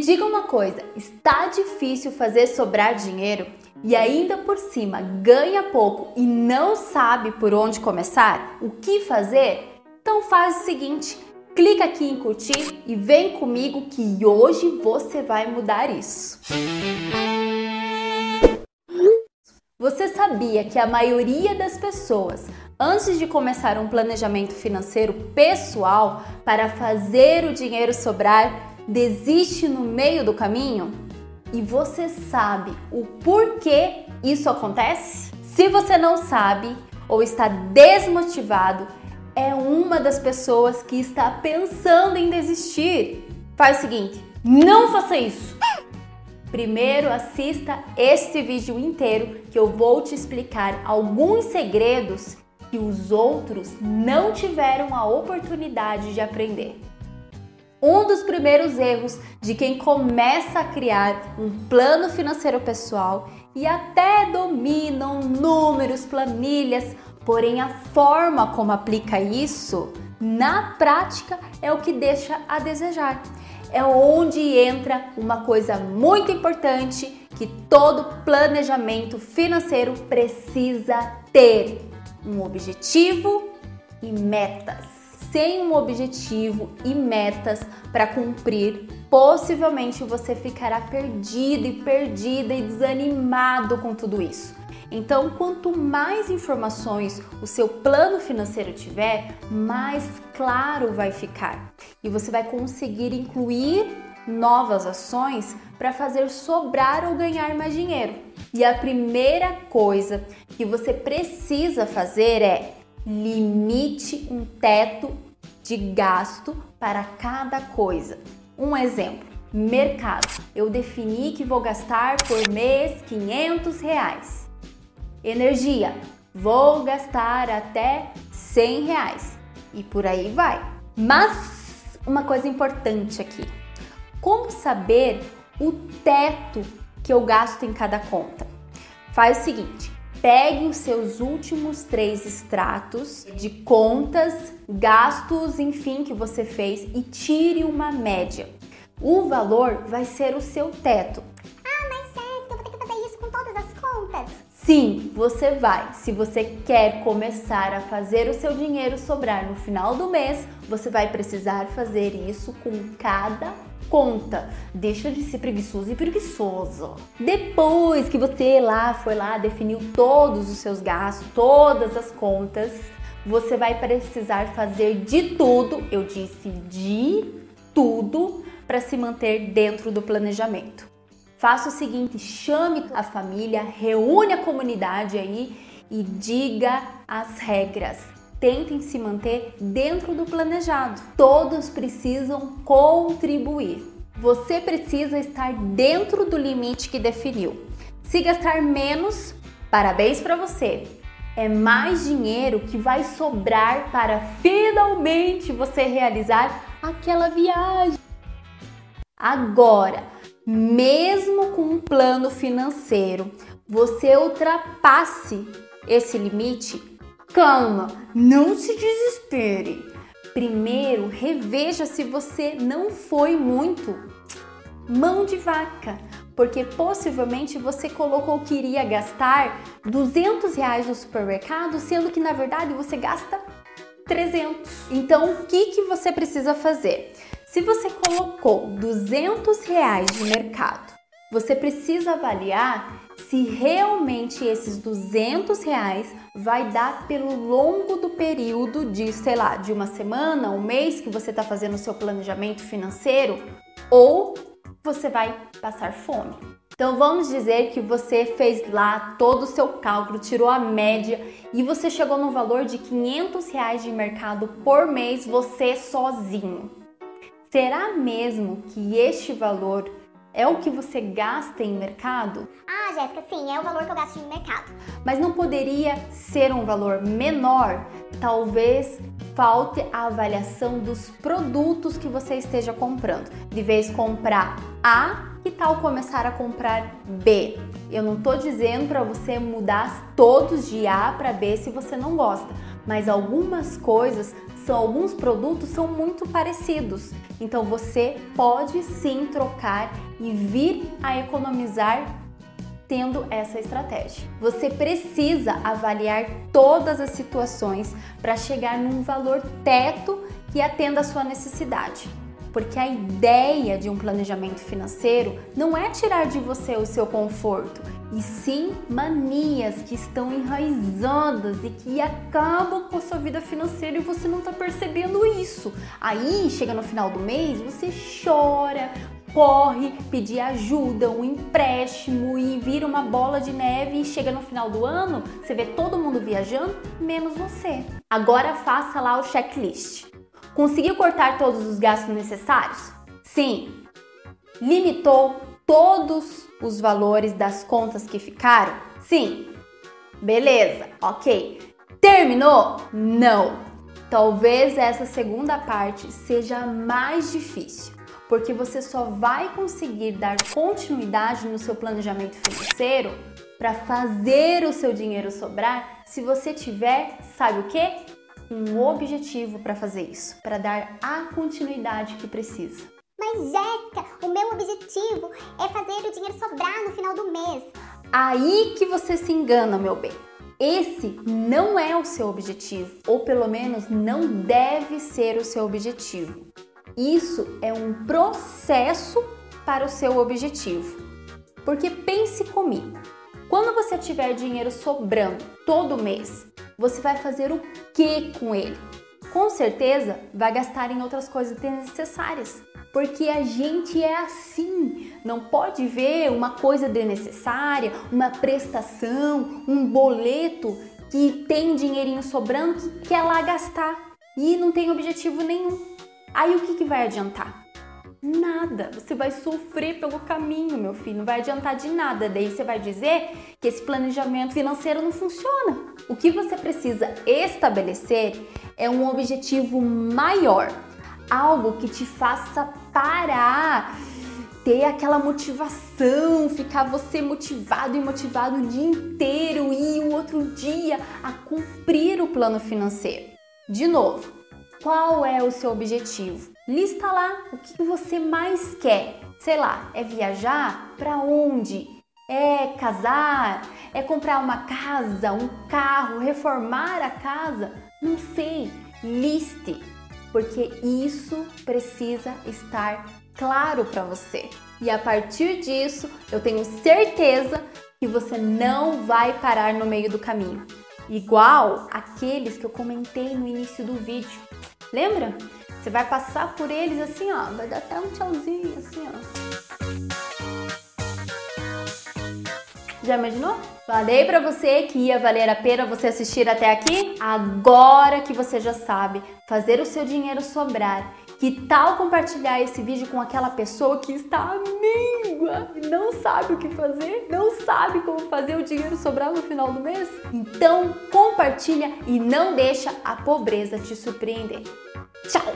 diga uma coisa: está difícil fazer sobrar dinheiro e ainda por cima ganha pouco e não sabe por onde começar? O que fazer? Então faz o seguinte: clica aqui em curtir e vem comigo que hoje você vai mudar isso. Você sabia que a maioria das pessoas, antes de começar um planejamento financeiro pessoal para fazer o dinheiro sobrar, desiste no meio do caminho? E você sabe o porquê isso acontece? Se você não sabe ou está desmotivado, é uma das pessoas que está pensando em desistir. Faz o seguinte: não faça isso. Primeiro assista este vídeo inteiro que eu vou te explicar alguns segredos que os outros não tiveram a oportunidade de aprender. Um dos primeiros erros de quem começa a criar um plano financeiro pessoal e até dominam números, planilhas, porém a forma como aplica isso na prática é o que deixa a desejar. É onde entra uma coisa muito importante que todo planejamento financeiro precisa ter: um objetivo e metas sem um objetivo e metas para cumprir, possivelmente você ficará perdido e perdida e desanimado com tudo isso. Então, quanto mais informações o seu plano financeiro tiver, mais claro vai ficar e você vai conseguir incluir novas ações para fazer sobrar ou ganhar mais dinheiro. E a primeira coisa que você precisa fazer é limite um teto de gasto para cada coisa. Um exemplo, mercado. Eu defini que vou gastar por mês 500 reais. Energia, vou gastar até 100 reais. E por aí vai. Mas uma coisa importante aqui: como saber o teto que eu gasto em cada conta? Faz o seguinte: Pegue os seus últimos três extratos de contas, gastos, enfim, que você fez e tire uma média. O valor vai ser o seu teto. Sim, você vai. Se você quer começar a fazer o seu dinheiro sobrar no final do mês, você vai precisar fazer isso com cada conta. Deixa de ser preguiçoso e preguiçoso. Depois que você lá foi lá, definiu todos os seus gastos, todas as contas, você vai precisar fazer de tudo, eu disse de tudo, para se manter dentro do planejamento. Faça o seguinte: chame a família, reúne a comunidade aí e diga as regras tentem se manter dentro do planejado. Todos precisam contribuir. Você precisa estar dentro do limite que definiu. Se gastar menos, parabéns para você. É mais dinheiro que vai sobrar para finalmente você realizar aquela viagem. Agora, mesmo com um plano financeiro, você ultrapasse esse limite, Calma, não se desespere. Primeiro, reveja se você não foi muito mão de vaca, porque possivelmente você colocou que iria gastar 200 reais no supermercado, sendo que na verdade você gasta 300. Então, o que, que você precisa fazer? Se você colocou 200 reais de mercado, você precisa avaliar se realmente esses 200 reais vai dar pelo longo do período de, sei lá, de uma semana, um mês que você está fazendo o seu planejamento financeiro, ou você vai passar fome. Então vamos dizer que você fez lá todo o seu cálculo, tirou a média e você chegou no valor de 500 reais de mercado por mês, você sozinho. Será mesmo que este valor é o que você gasta em mercado? Ah, Jéssica, sim, é o valor que eu gasto em mercado. Mas não poderia ser um valor menor? Talvez falte a avaliação dos produtos que você esteja comprando. De vez comprar A, que tal começar a comprar B? Eu não estou dizendo para você mudar todos de A para B se você não gosta, mas algumas coisas são alguns produtos são muito parecidos. Então você pode sim trocar e vir a economizar tendo essa estratégia. Você precisa avaliar todas as situações para chegar num valor teto que atenda a sua necessidade. Porque a ideia de um planejamento financeiro não é tirar de você o seu conforto, e sim manias que estão enraizadas e que acabam com a sua vida financeira e você não está percebendo isso. Aí chega no final do mês, você chora, corre pedir ajuda, um empréstimo e vira uma bola de neve e chega no final do ano, você vê todo mundo viajando, menos você. Agora faça lá o checklist. Conseguiu cortar todos os gastos necessários? Sim. Limitou todos os valores das contas que ficaram? Sim. Beleza, ok. Terminou? Não. Talvez essa segunda parte seja mais difícil, porque você só vai conseguir dar continuidade no seu planejamento financeiro para fazer o seu dinheiro sobrar se você tiver, sabe o que? um objetivo para fazer isso, para dar a continuidade que precisa. Mas Jéssica, o meu objetivo é fazer o dinheiro sobrar no final do mês. Aí que você se engana, meu bem. Esse não é o seu objetivo, ou pelo menos não deve ser o seu objetivo. Isso é um processo para o seu objetivo. Porque pense comigo, quando você tiver dinheiro sobrando todo mês, você vai fazer o que com ele? Com certeza vai gastar em outras coisas desnecessárias, porque a gente é assim, não pode ver uma coisa desnecessária, uma prestação, um boleto que tem dinheirinho sobrando que quer lá gastar e não tem objetivo nenhum. Aí o que, que vai adiantar? Nada. Você vai sofrer pelo caminho, meu filho. Não vai adiantar de nada. Daí você vai dizer que esse planejamento financeiro não funciona. O que você precisa estabelecer é um objetivo maior, algo que te faça parar, ter aquela motivação, ficar você motivado e motivado o dia inteiro e o outro dia a cumprir o plano financeiro. De novo, qual é o seu objetivo? Lista lá o que você mais quer. Sei lá, é viajar? Para onde? É casar? É comprar uma casa, um carro, reformar a casa? Não sei. Liste, porque isso precisa estar claro para você. E a partir disso, eu tenho certeza que você não vai parar no meio do caminho. Igual aqueles que eu comentei no início do vídeo. Lembra? Você vai passar por eles assim, ó, vai dar até um tchauzinho, assim, ó. Já imaginou? Falei para você que ia valer a pena você assistir até aqui? Agora que você já sabe fazer o seu dinheiro sobrar, que tal compartilhar esse vídeo com aquela pessoa que está amiga e não sabe o que fazer, não sabe como fazer o dinheiro sobrar no final do mês? Então compartilha e não deixa a pobreza te surpreender. Tchau!